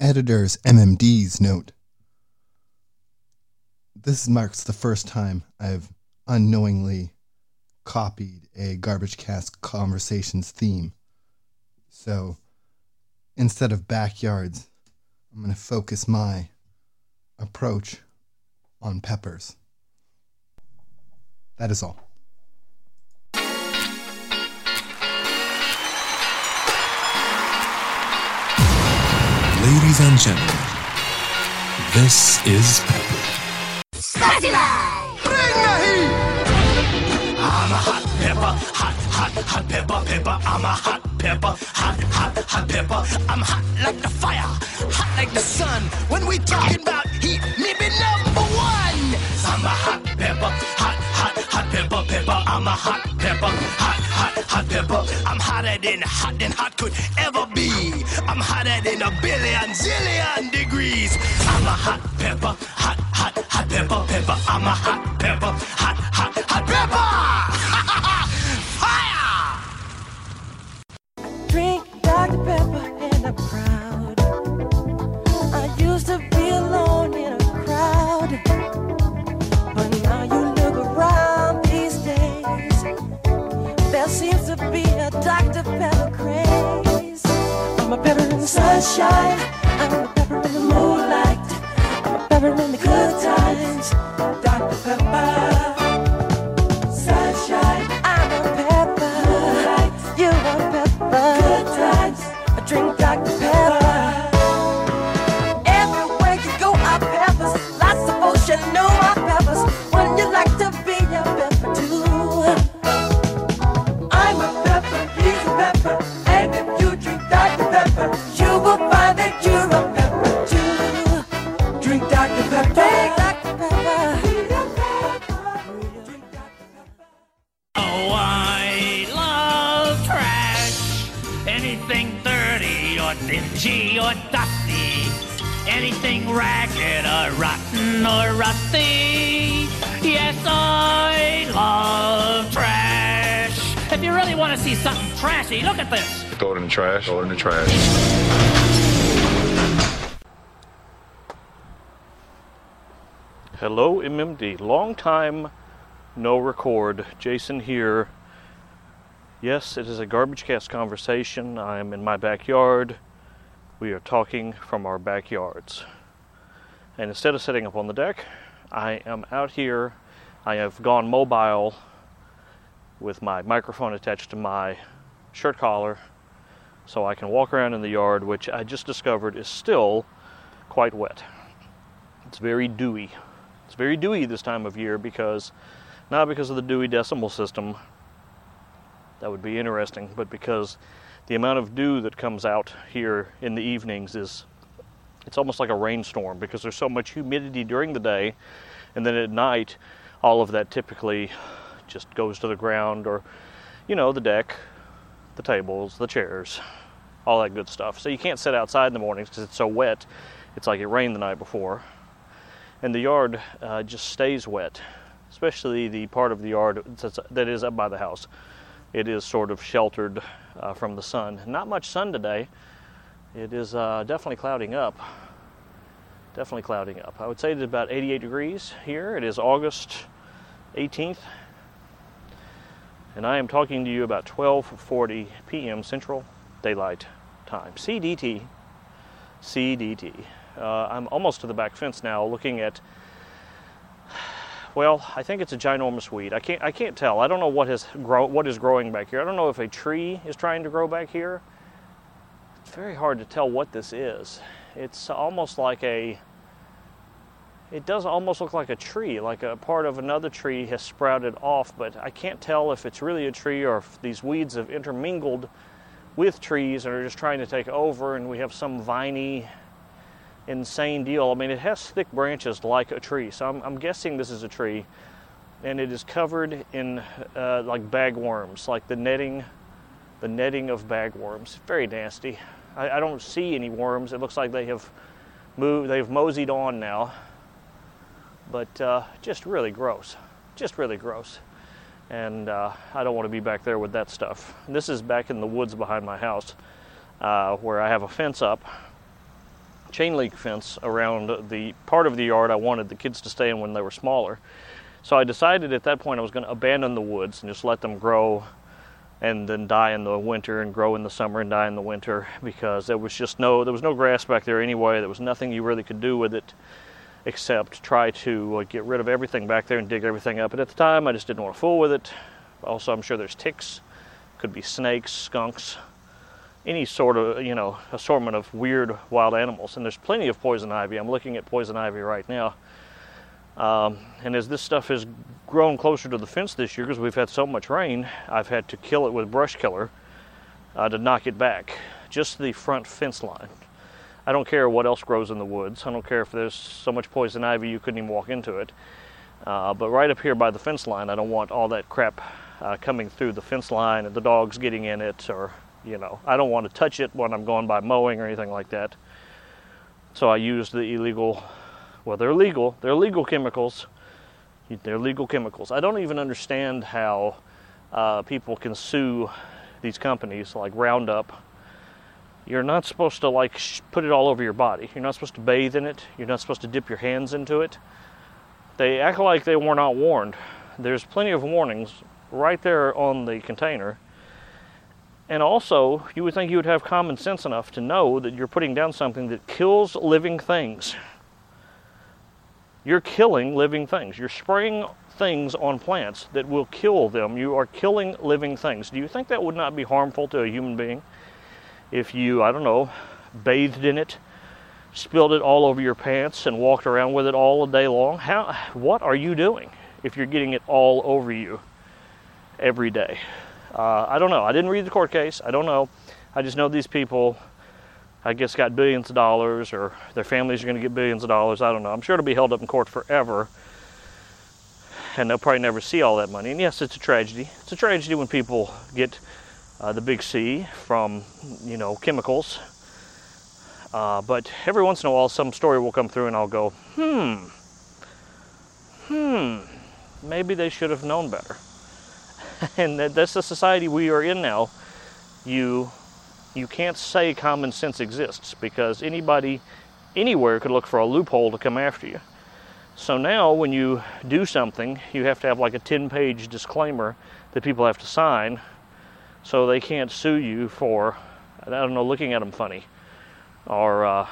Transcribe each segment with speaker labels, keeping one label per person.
Speaker 1: Editor's MMD's note. This marks the first time I've unknowingly copied a Garbage Cast Conversations theme. So instead of backyards, I'm going to focus my approach on peppers. That is all.
Speaker 2: Ladies and gentlemen, this is Pepper.
Speaker 3: I'm a hot pepper, hot, hot, hot pepper, pepper. I'm a hot pepper, hot, hot, hot pepper. I'm hot like the fire, hot like the sun. When we talking about heat, me be number one. I'm a hot pepper, hot, hot, hot pepper, pepper. I'm a hot pepper, hot, hot, hot pepper. I'm hotter than hot than hot could ever be. Hotter than a billion zillion degrees. I'm a hot pepper, hot, hot, hot pepper, pepper. I'm a hot pepper,
Speaker 4: sunshine.
Speaker 5: Long time no record. Jason here. Yes, it is a garbage cast conversation. I am in my backyard. We are talking from our backyards. And instead of sitting up on the deck, I am out here. I have gone mobile with my microphone attached to my shirt collar so I can walk around in the yard, which I just discovered is still quite wet. It's very dewy. It's very dewy this time of year because, not because of the Dewey Decimal System, that would be interesting, but because the amount of dew that comes out here in the evenings is, it's almost like a rainstorm because there's so much humidity during the day, and then at night, all of that typically just goes to the ground or, you know, the deck, the tables, the chairs, all that good stuff. So you can't sit outside in the mornings because it's so wet. It's like it rained the night before and the yard uh, just stays wet, especially the part of the yard that's, that is up by the house. It is sort of sheltered uh, from the sun. Not much sun today. It is uh, definitely clouding up. Definitely clouding up. I would say it is about 88 degrees here. It is August 18th, and I am talking to you about 12:40 p.m. Central Daylight Time. CDT. CDT. Uh, I'm almost to the back fence now, looking at. Well, I think it's a ginormous weed. I can't. I can't tell. I don't know what is grow. What is growing back here. I don't know if a tree is trying to grow back here. It's very hard to tell what this is. It's almost like a. It does almost look like a tree, like a part of another tree has sprouted off, but I can't tell if it's really a tree or if these weeds have intermingled with trees and are just trying to take over, and we have some viney insane deal. I mean, it has thick branches like a tree, so I'm, I'm guessing this is a tree, and it is covered in uh, like bagworms, like the netting, the netting of bagworms. Very nasty. I, I don't see any worms. It looks like they have moved, they've moseyed on now, but uh, just really gross, just really gross. And uh, I don't want to be back there with that stuff. This is back in the woods behind my house, uh, where I have a fence up chain link fence around the part of the yard I wanted the kids to stay in when they were smaller. So I decided at that point I was going to abandon the woods and just let them grow and then die in the winter and grow in the summer and die in the winter because there was just no there was no grass back there anyway. There was nothing you really could do with it except try to uh, get rid of everything back there and dig everything up. And at the time I just didn't want to fool with it. Also, I'm sure there's ticks, could be snakes, skunks, any sort of you know assortment of weird wild animals. And there's plenty of poison ivy. I'm looking at poison ivy right now. Um, and as this stuff has grown closer to the fence this year, because we've had so much rain, I've had to kill it with brush killer uh, to knock it back. Just the front fence line. I don't care what else grows in the woods. I don't care if there's so much poison ivy you couldn't even walk into it. Uh, but right up here by the fence line, I don't want all that crap uh, coming through the fence line and the dogs getting in it, or you know, I don't want to touch it when I'm going by mowing or anything like that. So I use the illegal, well, they're legal. They're legal chemicals. They're legal chemicals. I don't even understand how uh, people can sue these companies like Roundup. You're not supposed to like sh- put it all over your body. You're not supposed to bathe in it. You're not supposed to dip your hands into it. They act like they were not warned. There's plenty of warnings right there on the container. And also, you would think you would have common sense enough to know that you're putting down something that kills living things. You're killing living things. You're spraying things on plants that will kill them. You are killing living things. Do you think that would not be harmful to a human being if you, I don't know, bathed in it, spilled it all over your pants, and walked around with it all day long? How? What are you doing if you're getting it all over you every day? Uh, I don't know. I didn't read the court case. I don't know. I just know these people, I guess, got billions of dollars, or their families are going to get billions of dollars. I don't know. I'm sure it'll be held up in court forever, and they'll probably never see all that money. And yes, it's a tragedy. It's a tragedy when people get uh, the big C from, you know, chemicals. Uh, but every once in a while, some story will come through, and I'll go, hmm, hmm, maybe they should have known better and that's the society we are in now. You you can't say common sense exists because anybody anywhere could look for a loophole to come after you. So now when you do something, you have to have like a 10-page disclaimer that people have to sign so they can't sue you for I don't know looking at them funny or uh,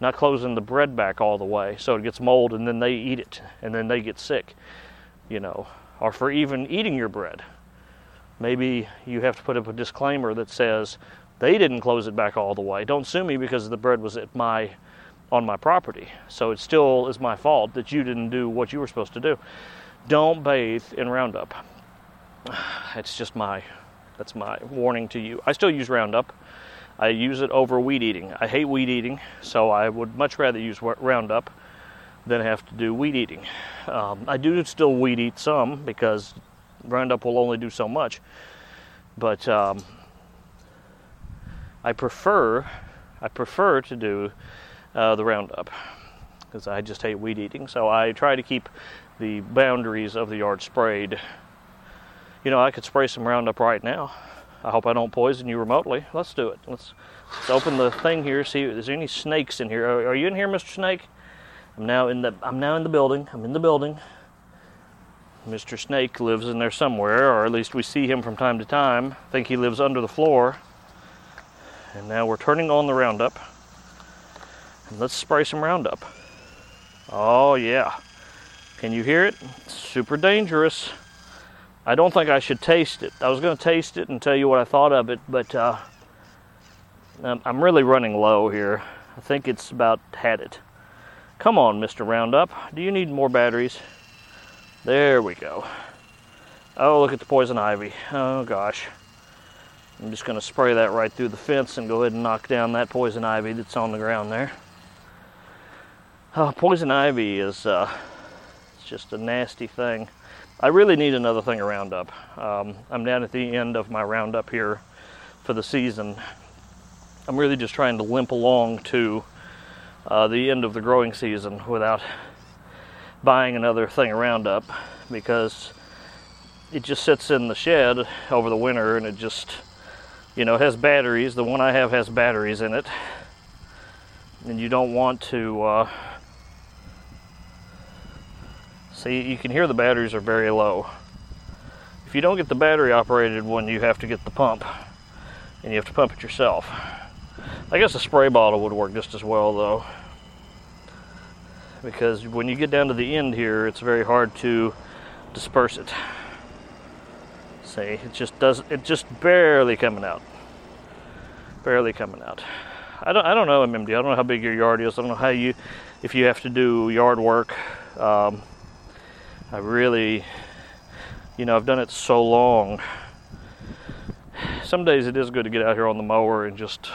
Speaker 5: not closing the bread back all the way so it gets mold and then they eat it and then they get sick, you know or for even eating your bread. Maybe you have to put up a disclaimer that says they didn't close it back all the way. Don't sue me because the bread was at my on my property. So it still is my fault that you didn't do what you were supposed to do. Don't bathe in Roundup. It's just my that's my warning to you. I still use Roundup. I use it over weed eating. I hate weed eating, so I would much rather use Roundup than have to do weed eating. Um, I do still weed eat some because Roundup will only do so much, but um, I prefer I prefer to do uh, the Roundup because I just hate weed eating. So I try to keep the boundaries of the yard sprayed. You know, I could spray some Roundup right now. I hope I don't poison you remotely. Let's do it. Let's, let's open the thing here. See, is there any snakes in here? Are, are you in here, Mr. Snake? I'm now in the I'm now in the building. I'm in the building. Mr. Snake lives in there somewhere, or at least we see him from time to time. I think he lives under the floor. And now we're turning on the Roundup. And let's spray some Roundup. Oh yeah. Can you hear it? It's super dangerous. I don't think I should taste it. I was going to taste it and tell you what I thought of it, but uh, I'm I'm really running low here. I think it's about had it. Come on, Mr. Roundup. Do you need more batteries? There we go. Oh, look at the poison ivy. Oh, gosh. I'm just going to spray that right through the fence and go ahead and knock down that poison ivy that's on the ground there. Oh, poison ivy is uh, it's just a nasty thing. I really need another thing of Roundup. Um, I'm down at the end of my Roundup here for the season. I'm really just trying to limp along to uh, the end of the growing season without buying another thing Roundup because it just sits in the shed over the winter and it just, you know, has batteries. The one I have has batteries in it. and you don't want to. Uh, see, you can hear the batteries are very low. If you don't get the battery operated one, you have to get the pump, and you have to pump it yourself. I guess a spray bottle would work just as well, though, because when you get down to the end here, it's very hard to disperse it. See, it just does. It just barely coming out. Barely coming out. I don't. I don't know MMD. I don't know how big your yard is. I don't know how you, if you have to do yard work. Um, I really, you know, I've done it so long. Some days it is good to get out here on the mower and just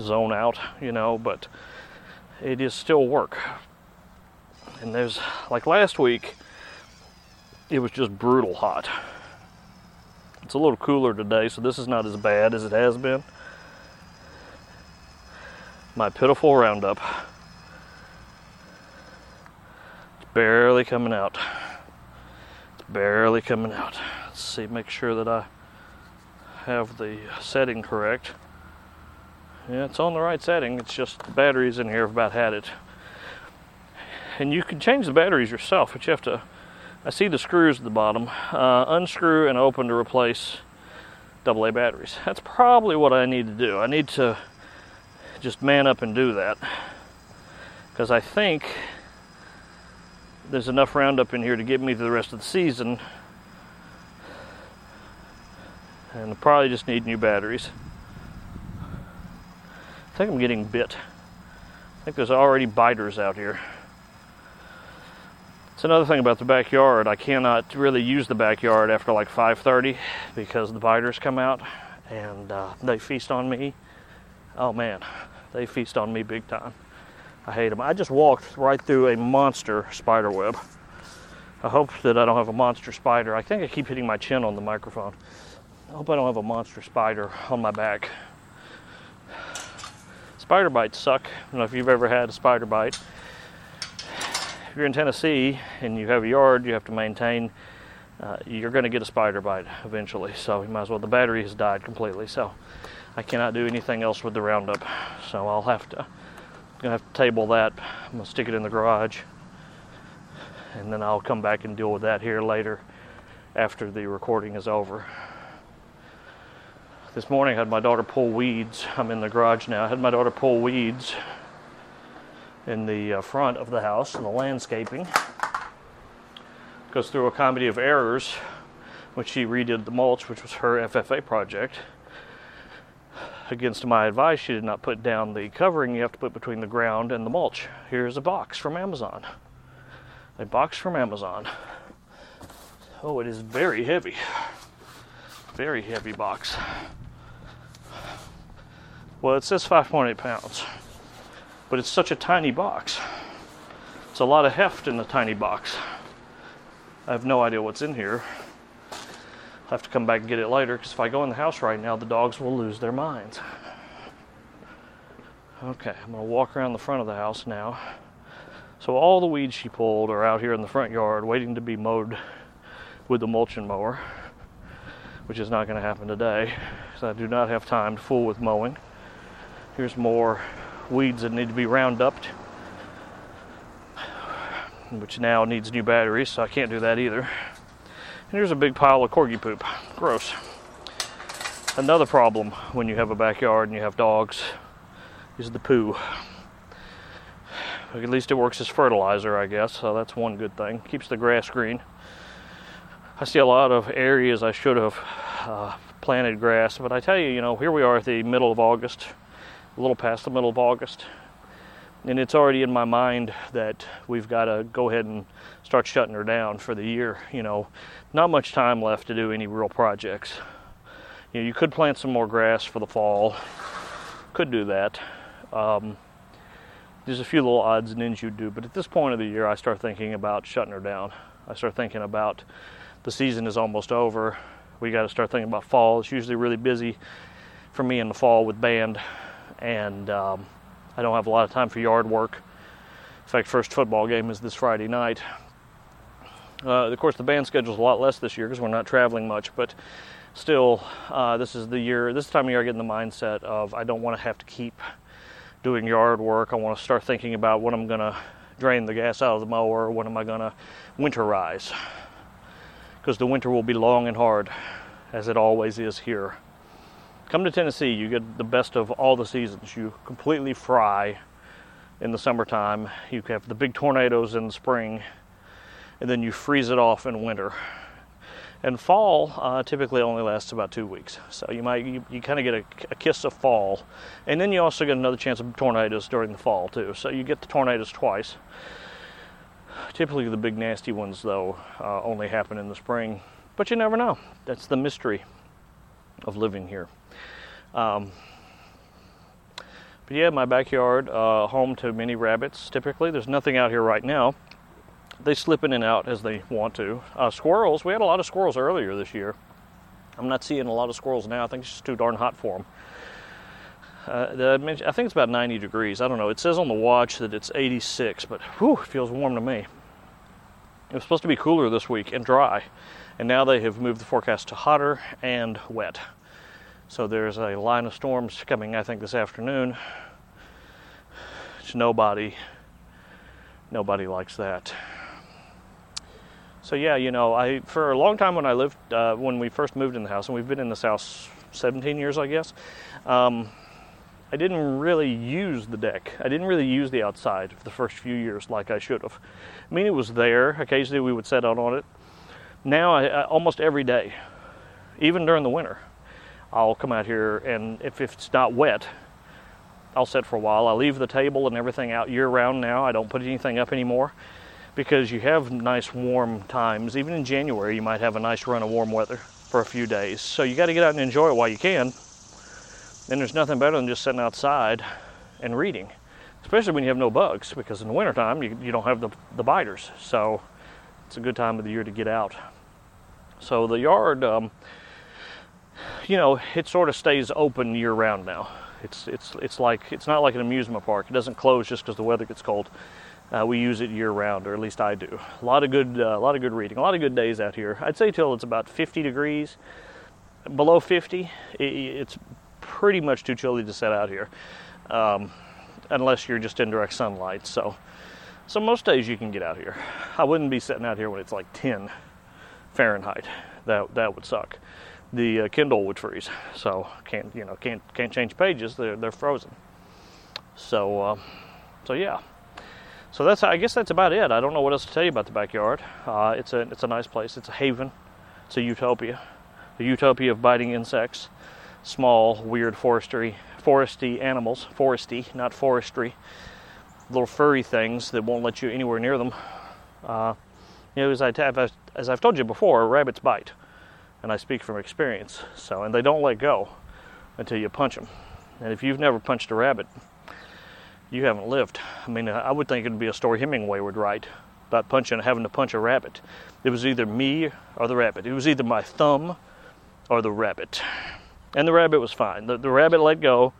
Speaker 5: zone out, you know, but it is still work. And there's like last week, it was just brutal hot. It's a little cooler today, so this is not as bad as it has been. My pitiful roundup. It's barely coming out. It's barely coming out. Let's see, make sure that I have the setting correct. Yeah, it's on the right setting. It's just the batteries in here have about had it. And you can change the batteries yourself, but you have to. I see the screws at the bottom. Uh, unscrew and open to replace AA batteries. That's probably what I need to do. I need to just man up and do that. Because I think there's enough Roundup in here to get me through the rest of the season. And I probably just need new batteries. I think I'm getting bit. I think there's already biters out here. It's another thing about the backyard. I cannot really use the backyard after like 5:30 because the biters come out and uh, they feast on me. Oh man, they feast on me big time. I hate them. I just walked right through a monster spider web. I hope that I don't have a monster spider. I think I keep hitting my chin on the microphone. I hope I don't have a monster spider on my back. Spider bites suck. I don't know if you've ever had a spider bite. If you're in Tennessee and you have a yard, you have to maintain. Uh, you're going to get a spider bite eventually, so you might as well. The battery has died completely, so I cannot do anything else with the Roundup. So I'll have to. I'm gonna have to table that. I'm gonna stick it in the garage, and then I'll come back and deal with that here later, after the recording is over. This morning I had my daughter pull weeds. I'm in the garage now. I had my daughter pull weeds in the uh, front of the house in the landscaping. Goes through a comedy of errors when she redid the mulch, which was her FFA project. Against my advice, she did not put down the covering you have to put between the ground and the mulch. Here's a box from Amazon. A box from Amazon. Oh, it is very heavy. Very heavy box. Well, it says 5.8 pounds, but it's such a tiny box. It's a lot of heft in the tiny box. I have no idea what's in here. I'll have to come back and get it later because if I go in the house right now, the dogs will lose their minds. Okay, I'm going to walk around the front of the house now. So, all the weeds she pulled are out here in the front yard waiting to be mowed with the mulching mower, which is not going to happen today because I do not have time to fool with mowing. Here's more weeds that need to be round upped, which now needs new batteries, so I can't do that either. And here's a big pile of corgi poop. Gross. Another problem when you have a backyard and you have dogs is the poo. At least it works as fertilizer, I guess, so that's one good thing. Keeps the grass green. I see a lot of areas I should have uh, planted grass, but I tell you, you know, here we are at the middle of August, a little past the middle of August, and it's already in my mind that we've got to go ahead and start shutting her down for the year. You know, not much time left to do any real projects. You know, you could plant some more grass for the fall, could do that. Um, there's a few little odds and ends you do, but at this point of the year, I start thinking about shutting her down. I start thinking about the season is almost over. We got to start thinking about fall. It's usually really busy for me in the fall with band, and um, I don't have a lot of time for yard work. In fact, first football game is this Friday night. Uh, of course, the band schedule is a lot less this year because we're not traveling much, but still, uh, this is the year, this time of year, I get in the mindset of I don't want to have to keep doing yard work. I want to start thinking about when I'm going to drain the gas out of the mower, when am I going to winterize. Because the winter will be long and hard, as it always is here. Come to Tennessee, you get the best of all the seasons. You completely fry in the summertime, you have the big tornadoes in the spring, and then you freeze it off in winter. And fall uh, typically only lasts about two weeks, so you might you, you kind of get a, a kiss of fall, and then you also get another chance of tornadoes during the fall too. So you get the tornadoes twice. Typically, the big nasty ones though uh, only happen in the spring, but you never know. That's the mystery of living here. Um, but yeah, my backyard, uh, home to many rabbits. Typically, there's nothing out here right now. They slip in and out as they want to. Uh, squirrels, we had a lot of squirrels earlier this year. I'm not seeing a lot of squirrels now. I think it's just too darn hot for them. Uh, the, I think it's about 90 degrees. I don't know. It says on the watch that it's 86, but whew, it feels warm to me. It was supposed to be cooler this week and dry, and now they have moved the forecast to hotter and wet. So there's a line of storms coming, I think, this afternoon. It's nobody, nobody likes that. So yeah, you know, I for a long time when I lived, uh, when we first moved in the house, and we've been in this house 17 years, I guess. Um, I didn't really use the deck. I didn't really use the outside for the first few years like I should have. I mean, it was there. Occasionally, we would set out on it. Now, I, I, almost every day, even during the winter, I'll come out here and if, if it's not wet, I'll sit for a while. I leave the table and everything out year round now. I don't put anything up anymore because you have nice warm times. Even in January, you might have a nice run of warm weather for a few days. So you got to get out and enjoy it while you can. And there's nothing better than just sitting outside and reading, especially when you have no bugs because in the wintertime, you, you don't have the, the biters. So it's a good time of the year to get out. So the yard, um, you know, it sort of stays open year round now. It's it's it's like it's not like an amusement park. It doesn't close just because the weather gets cold. Uh, we use it year round, or at least I do. A lot of good, uh, a lot of good reading, a lot of good days out here. I'd say till it's about 50 degrees. Below 50, it, it's pretty much too chilly to sit out here, um, unless you're just in direct sunlight. So, so most days you can get out here. I wouldn't be sitting out here when it's like 10 Fahrenheit. That that would suck the uh, Kindle would freeze. So can't you know can't can't change pages. They're they're frozen. So uh, so yeah. So that's I guess that's about it. I don't know what else to tell you about the backyard. Uh, it's a it's a nice place. It's a haven. It's a utopia. A utopia of biting insects, small weird forestry foresty animals, foresty not forestry, little furry things that won't let you anywhere near them. Uh, you know, as, I, as I've told you before, rabbits bite and I speak from experience. So, and they don't let go until you punch them. And if you've never punched a rabbit, you haven't lived. I mean, I would think it'd be a story Hemingway would write about punching, having to punch a rabbit. It was either me or the rabbit. It was either my thumb or the rabbit. And the rabbit was fine. The, the rabbit let go.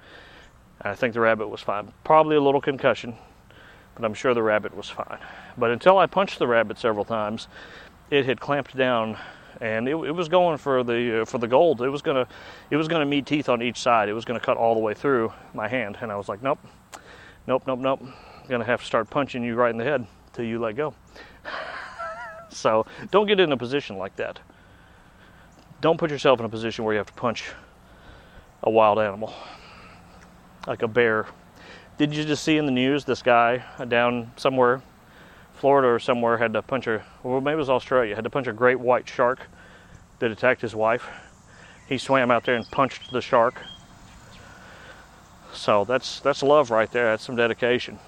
Speaker 5: I think the rabbit was fine. Probably a little concussion, but I'm sure the rabbit was fine. But until I punched the rabbit several times, it had clamped down and it, it was going for the uh, for the gold. It was gonna it was gonna meet teeth on each side. It was gonna cut all the way through my hand, and I was like, nope, nope, nope, nope. I'm gonna have to start punching you right in the head till you let go. so don't get in a position like that. Don't put yourself in a position where you have to punch a wild animal, like a bear. Did you just see in the news this guy down somewhere Florida or somewhere had to punch a, well, maybe it was Australia, had to punch a great white shark that attacked his wife. He swam out there and punched the shark. So that's that's love right there. That's some dedication.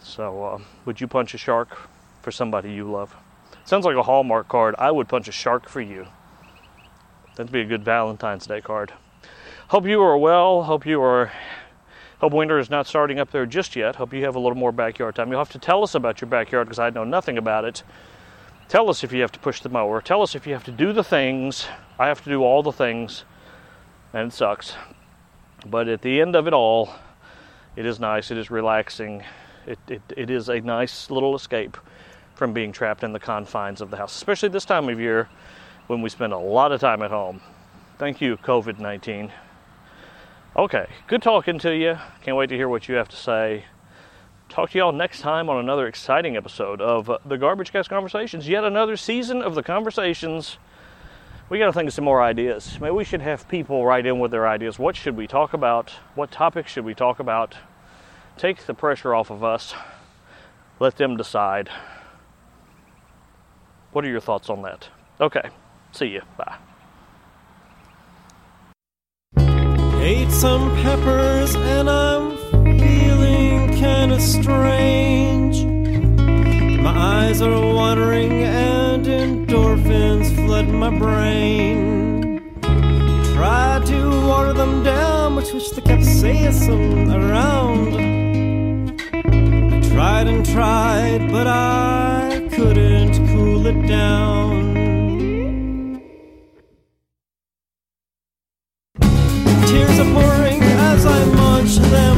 Speaker 5: So uh, would you punch a shark for somebody you love? Sounds like a Hallmark card. I would punch a shark for you. That'd be a good Valentine's Day card. Hope you are well. Hope you are Hope winter is not starting up there just yet. Hope you have a little more backyard time. You'll have to tell us about your backyard because I know nothing about it. Tell us if you have to push the mower. Tell us if you have to do the things. I have to do all the things, and it sucks. But at the end of it all, it is nice. It is relaxing. It, it, it is a nice little escape from being trapped in the confines of the house, especially this time of year when we spend a lot of time at home. Thank you, COVID 19 Okay, good talking to you. Can't wait to hear what you have to say. Talk to y'all next time on another exciting episode of the Garbage Cast Conversations. Yet another season of the conversations. We got to think of some more ideas. Maybe we should have people write in with their ideas. What should we talk about? What topics should we talk about? Take the pressure off of us. Let them decide. What are your thoughts on that? Okay, see you. Bye.
Speaker 6: Some peppers and I'm feeling kinda strange. My eyes are watering and endorphins flood my brain. Tried to water them down, but switched the capsaicin around. I tried and tried, but I couldn't cool it down. I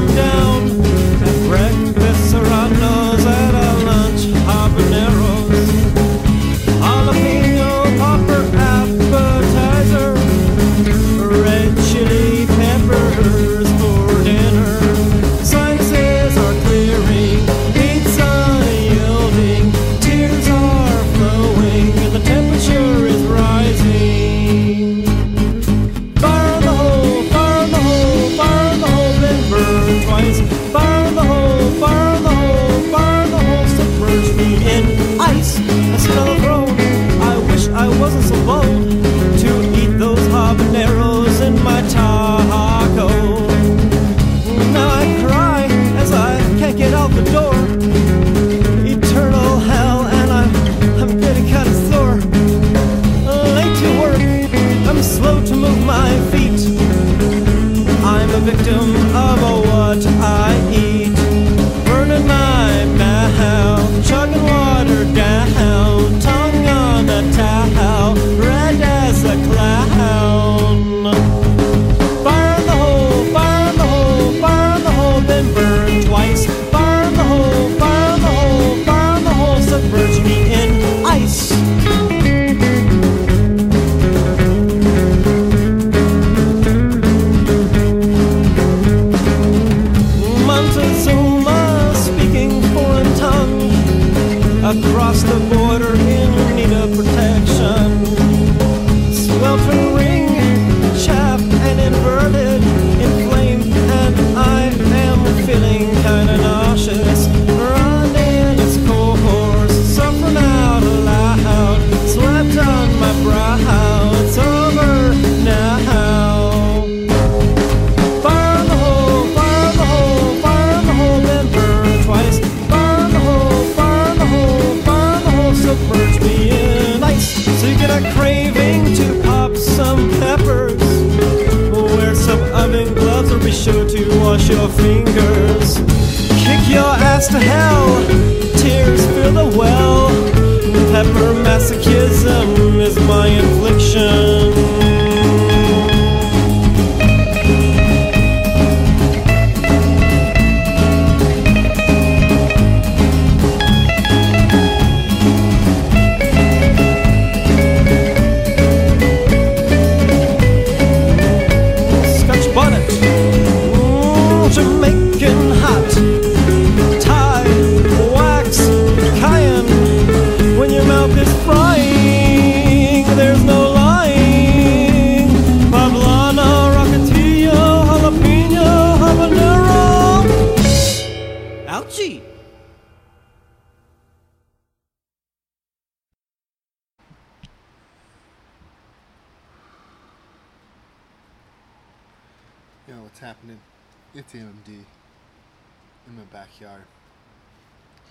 Speaker 6: to wash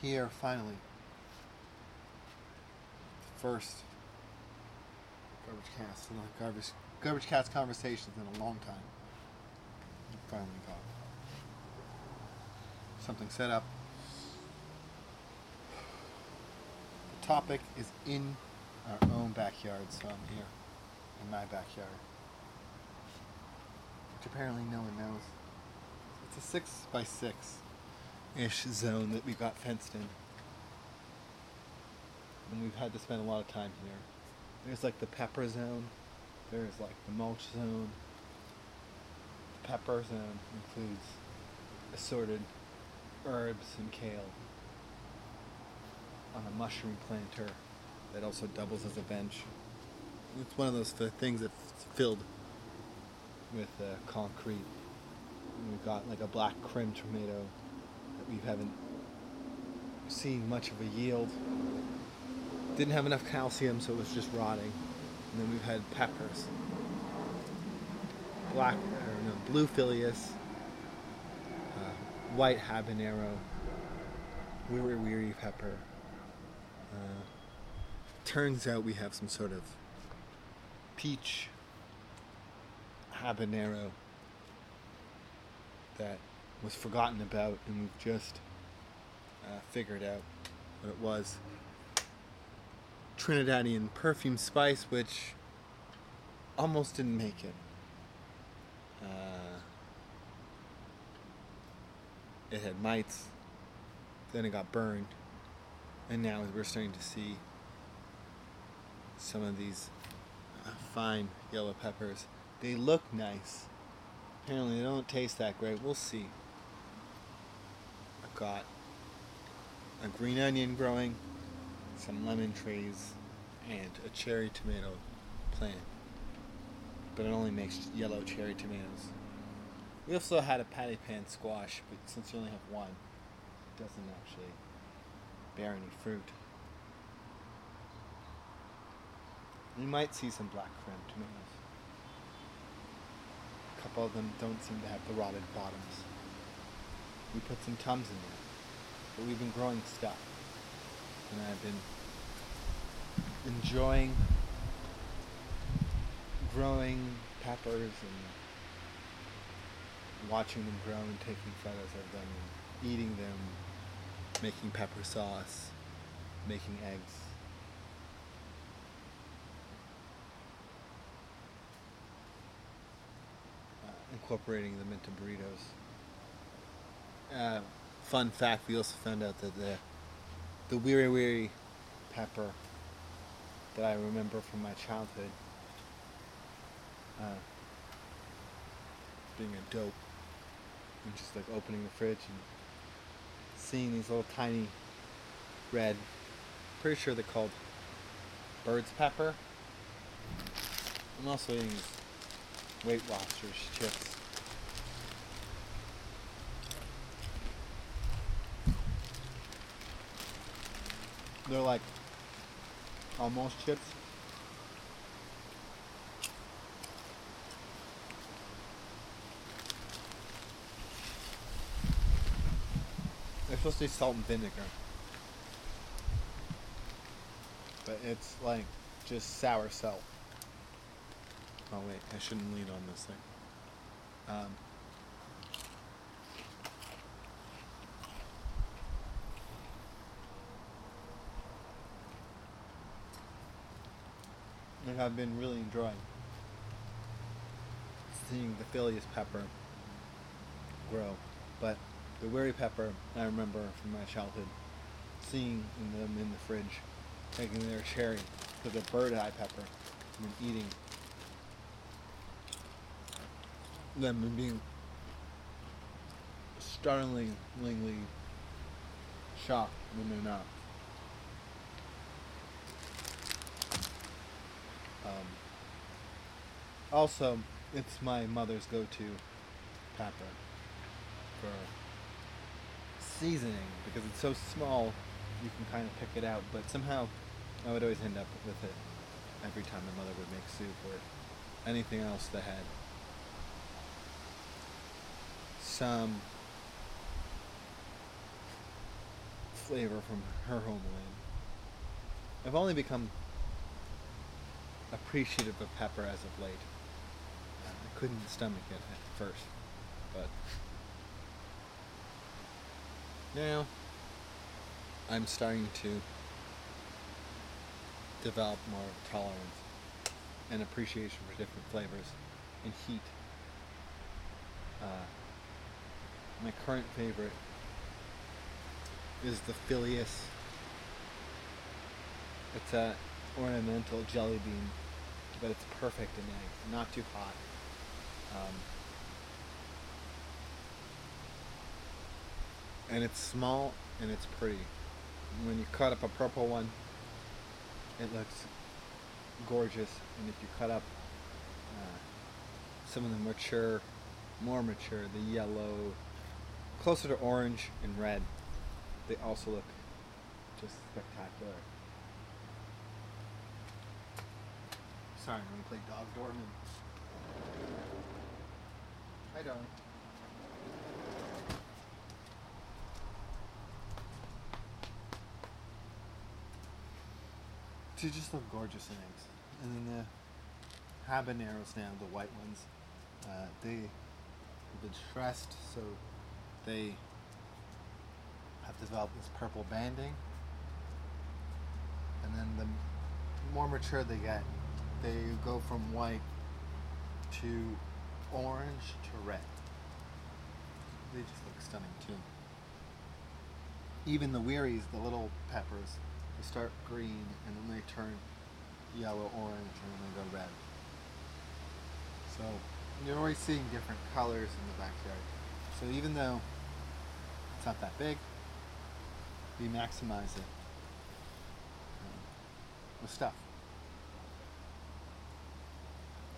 Speaker 1: Here, finally. First garbage cast, not garbage garbage cast conversations in a long time. Finally got something set up. The topic is in our own backyard, so I'm here in my backyard which apparently no one knows. It's a six by six ish zone that we got fenced in. And we've had to spend a lot of time here. There's like the pepper zone, there's like the mulch zone. The peppers zone includes assorted herbs and kale on a mushroom planter that also doubles as a bench. It's one of those th- things that's filled with uh, concrete. We've got like a Black Krim tomato we haven't seen much of a yield. Didn't have enough calcium, so it was just rotting. And then we've had peppers, black, or no, blue Filius, uh, white habanero, wiri wiri pepper. Uh, turns out we have some sort of peach habanero that was forgotten about, and we've just uh, figured out what it was. Trinidadian perfume spice, which almost didn't make it. Uh, it had mites, then it got burned, and now we're starting to see some of these uh, fine yellow peppers. They look nice. Apparently, they don't taste that great. We'll see. Got a green onion growing, some lemon trees, and a cherry tomato plant. But it only makes yellow cherry tomatoes. We also had a patty pan squash, but since you only have one, it doesn't actually bear any fruit. You might see some Black Krim tomatoes. A couple of them don't seem to have the rotted bottoms. We put some tums in there, but we've been growing stuff, and I've been enjoying growing peppers and watching them grow and taking photos of them and eating them, making pepper sauce, making eggs. Uh, incorporating them into burritos. Uh, fun fact: we also found out that the the wiri wiri pepper that I remember from my childhood, uh, being a dope, and just like opening the fridge and seeing these little tiny red, pretty sure they're called bird's pepper. I'm also eating Weight Watchers chips. They're like almost chips. They're supposed to be salt and vinegar. But it's like just sour salt. Oh wait, I shouldn't lean on this thing. Um, I've been really enjoying seeing the Filius pepper grow. But the Wary pepper, I remember from my childhood, seeing them in the fridge, taking their cherry to the bird eye pepper, and eating them and being startlingly shocked when they're not. Um, also, it's my mother's go-to pepper for seasoning because it's so small you can kind of pick it out but somehow I would always end up with it every time my mother would make soup or anything else that had some flavor from her homeland. I've only become appreciative of pepper as of late. Couldn't stomach it at first, but now I'm starting to develop more tolerance and appreciation for different flavors and heat. Uh, my current favorite is the Filius. It's a ornamental jelly bean, but it's perfect in eggs. Not too hot. Um, and it's small and it's pretty. When you cut up a purple one, it looks gorgeous, and if you cut up uh, some of the mature, more mature, the yellow, closer to orange and red, they also look just spectacular. Sorry, I'm gonna play Dog Dorman. Hi, darling. They just look gorgeous in eggs. And then the habaneros now, the white ones, uh, they have been stressed, so they have developed this purple banding. And then the more mature they get, they go from white to orange to red. They just look stunning too. Even the wiris, the little peppers, they start green and then they turn yellow, orange, and then they go red. So you're always seeing different colors in the backyard. So even though it's not that big, we maximize it um, with stuff.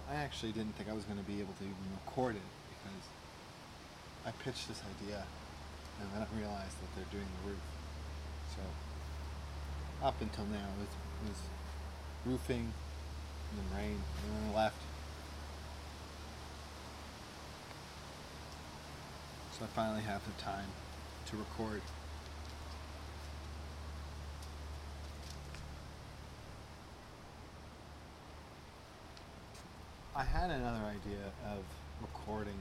Speaker 1: I actually didn't think I was going to be able to even record it because I pitched this idea and I realized that they're doing the roof. So up until now it was, it was roofing and then rain and then I left. So I finally have the time to record. I had another idea of recording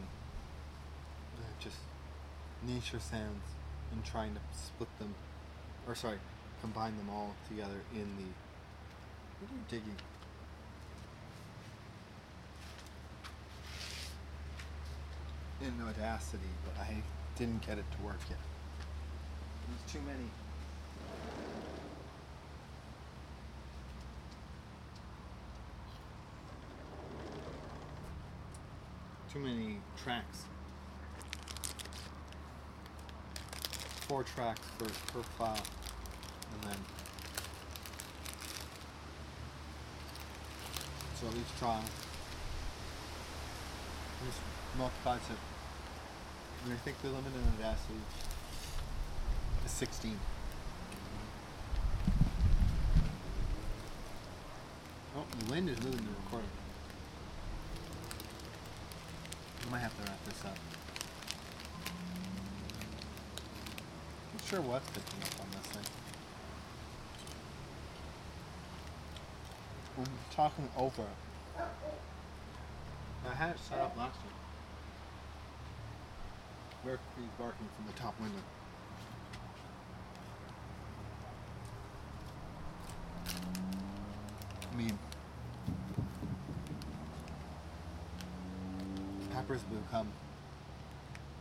Speaker 1: just nature sounds and trying to split them, or sorry, combine them all together in the. What are you digging? In Audacity, but I didn't get it to work yet. There's too many. Too many tracks. Four tracks per, per file. And then. So each trial. Just multiplies it. And I think the limit in Audacity is 16. Oh, the wind is moving the recording. I might have to wrap this up. Not sure what's picking up on this thing. I'm talking over. I had it set up last week. Mercury's barking from the top window. I mean, peppers become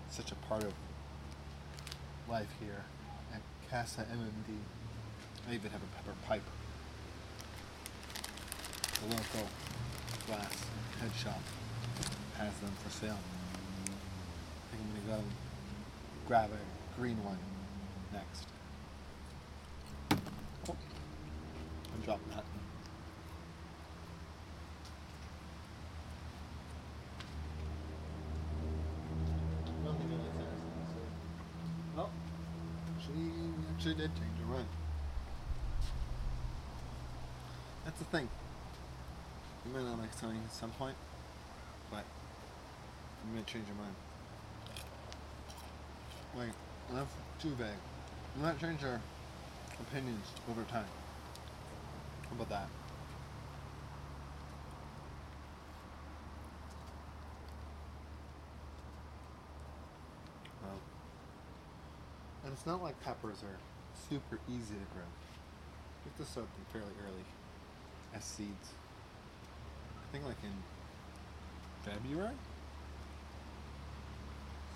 Speaker 1: such a part of life here at Casa MMD. I even have a pepper pipe. The local glass head shop has them for sale. I think I'm gonna go grab a green one next. Oh, dropped that. Nothing in this house. Oh, she did change her mind. That's the thing. You might not like something at some point, but you might change your mind. Wait, enough too vague. You might change your opinions over time. How about that? Well, and it's not like peppers are super easy to grow. To sow them fairly early as seeds. I think like in February?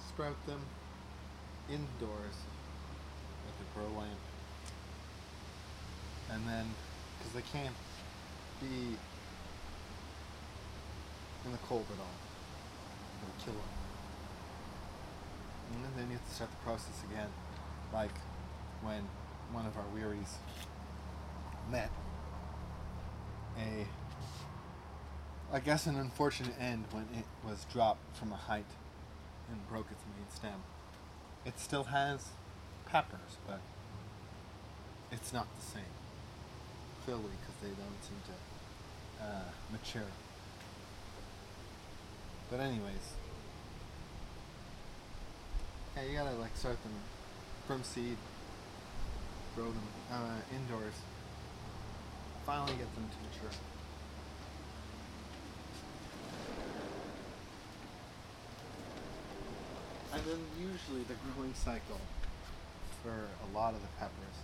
Speaker 1: Sprout them indoors with a grow lamp. And then, because they can't be in the cold at all, it'll kill them. And then you have to start the process again like when one of our wiris met a, I guess, an unfortunate end when it was dropped from a height and broke its main stem. It still has peppers, but it's not the same. Clearly, because they don't seem to uh, mature. But anyways, yeah, you gotta like start them from seed, grow them uh, indoors, finally get them to mature. And then usually the growing cycle for a lot of the peppers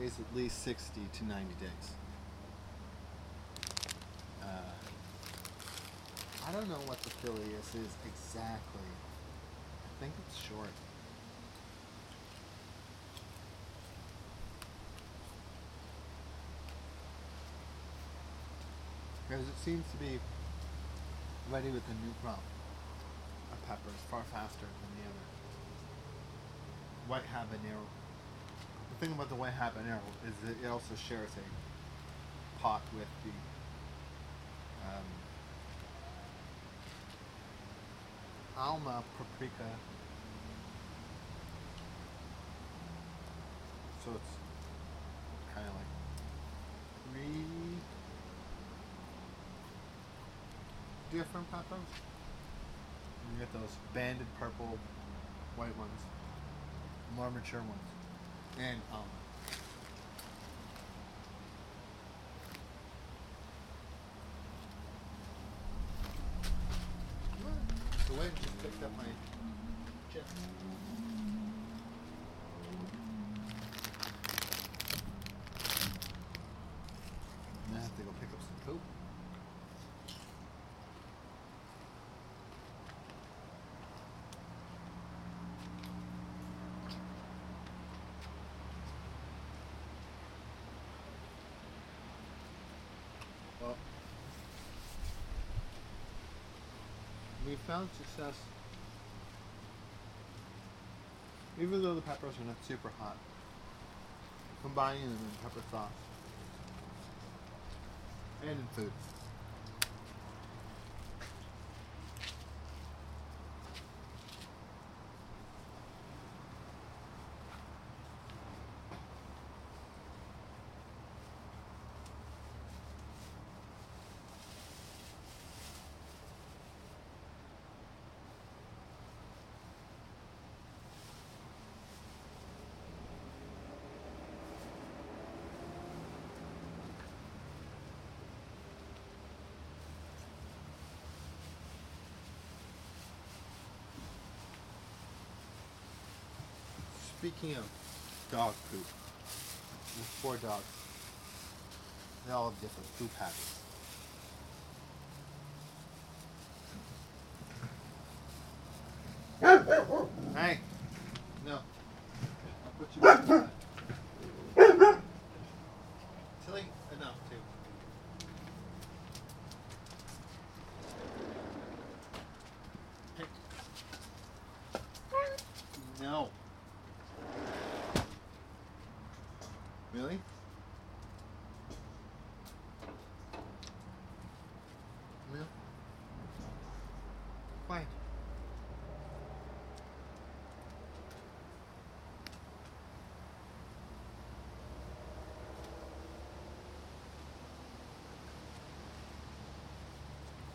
Speaker 1: is at least 60 to 90 days. Uh, I don't know what the Filius is exactly. I think it's short. Because it seems to be ready with a new crop of peppers far faster than the other. White habanero. The thing about the white habanero is that it also shares a pot with the um, Alma paprika. So it's kind of like three different peppers. You get those banded purple white ones, more mature ones, and alma. The wind just picked up my chip. And I have to go pick up some poop. Well, we found success. Even though the peppers are not super hot combining them in pepper sauce and in food Speaking of dog poop, there's four dogs. They all have different poop habits. Hey, no. I'll put you back inside. Tilly, enough too. Hey. No. Really? No. Why?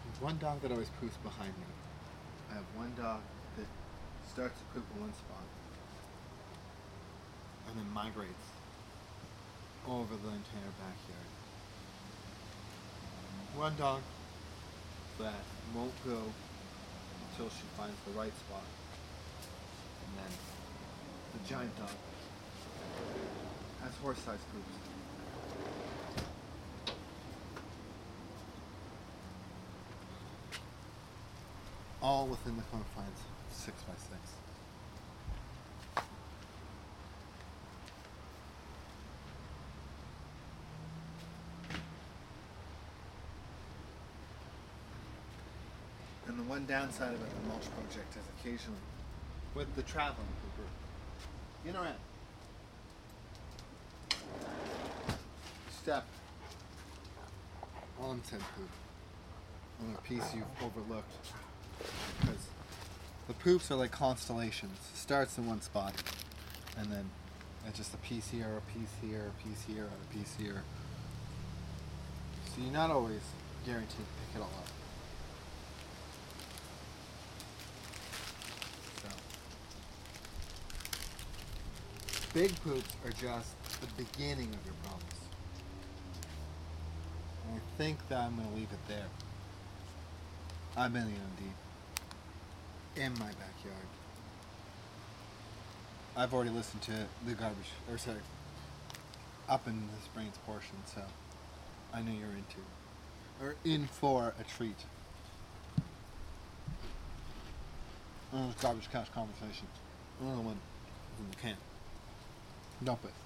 Speaker 1: There's one dog that always poops behind me. I have one dog that starts to poop in one spot and then migrates over the entire backyard. One dog that won't go until she finds the right spot. And then the giant dog has horse-sized poops. All within the confines of six by six. And the one downside about the mulch project is occasionally, with the traveling pooper, you
Speaker 7: Spin around. Step on poop. On a piece you've overlooked. Because the poops are like constellations. Starts in one spot. And then it's just a piece here, a piece here, a piece here, a piece here. So you're not always guaranteed to pick it all up. So big poops are just the beginning of your problems. And I think that I'm gonna leave it there. I'm in the MD. In my backyard. I've already listened to the garbage, or sorry, Upinthisbrain's portion, so I know you're into, or in for a treat. It's Garbagecast conversation. Another one in the can. Dump it.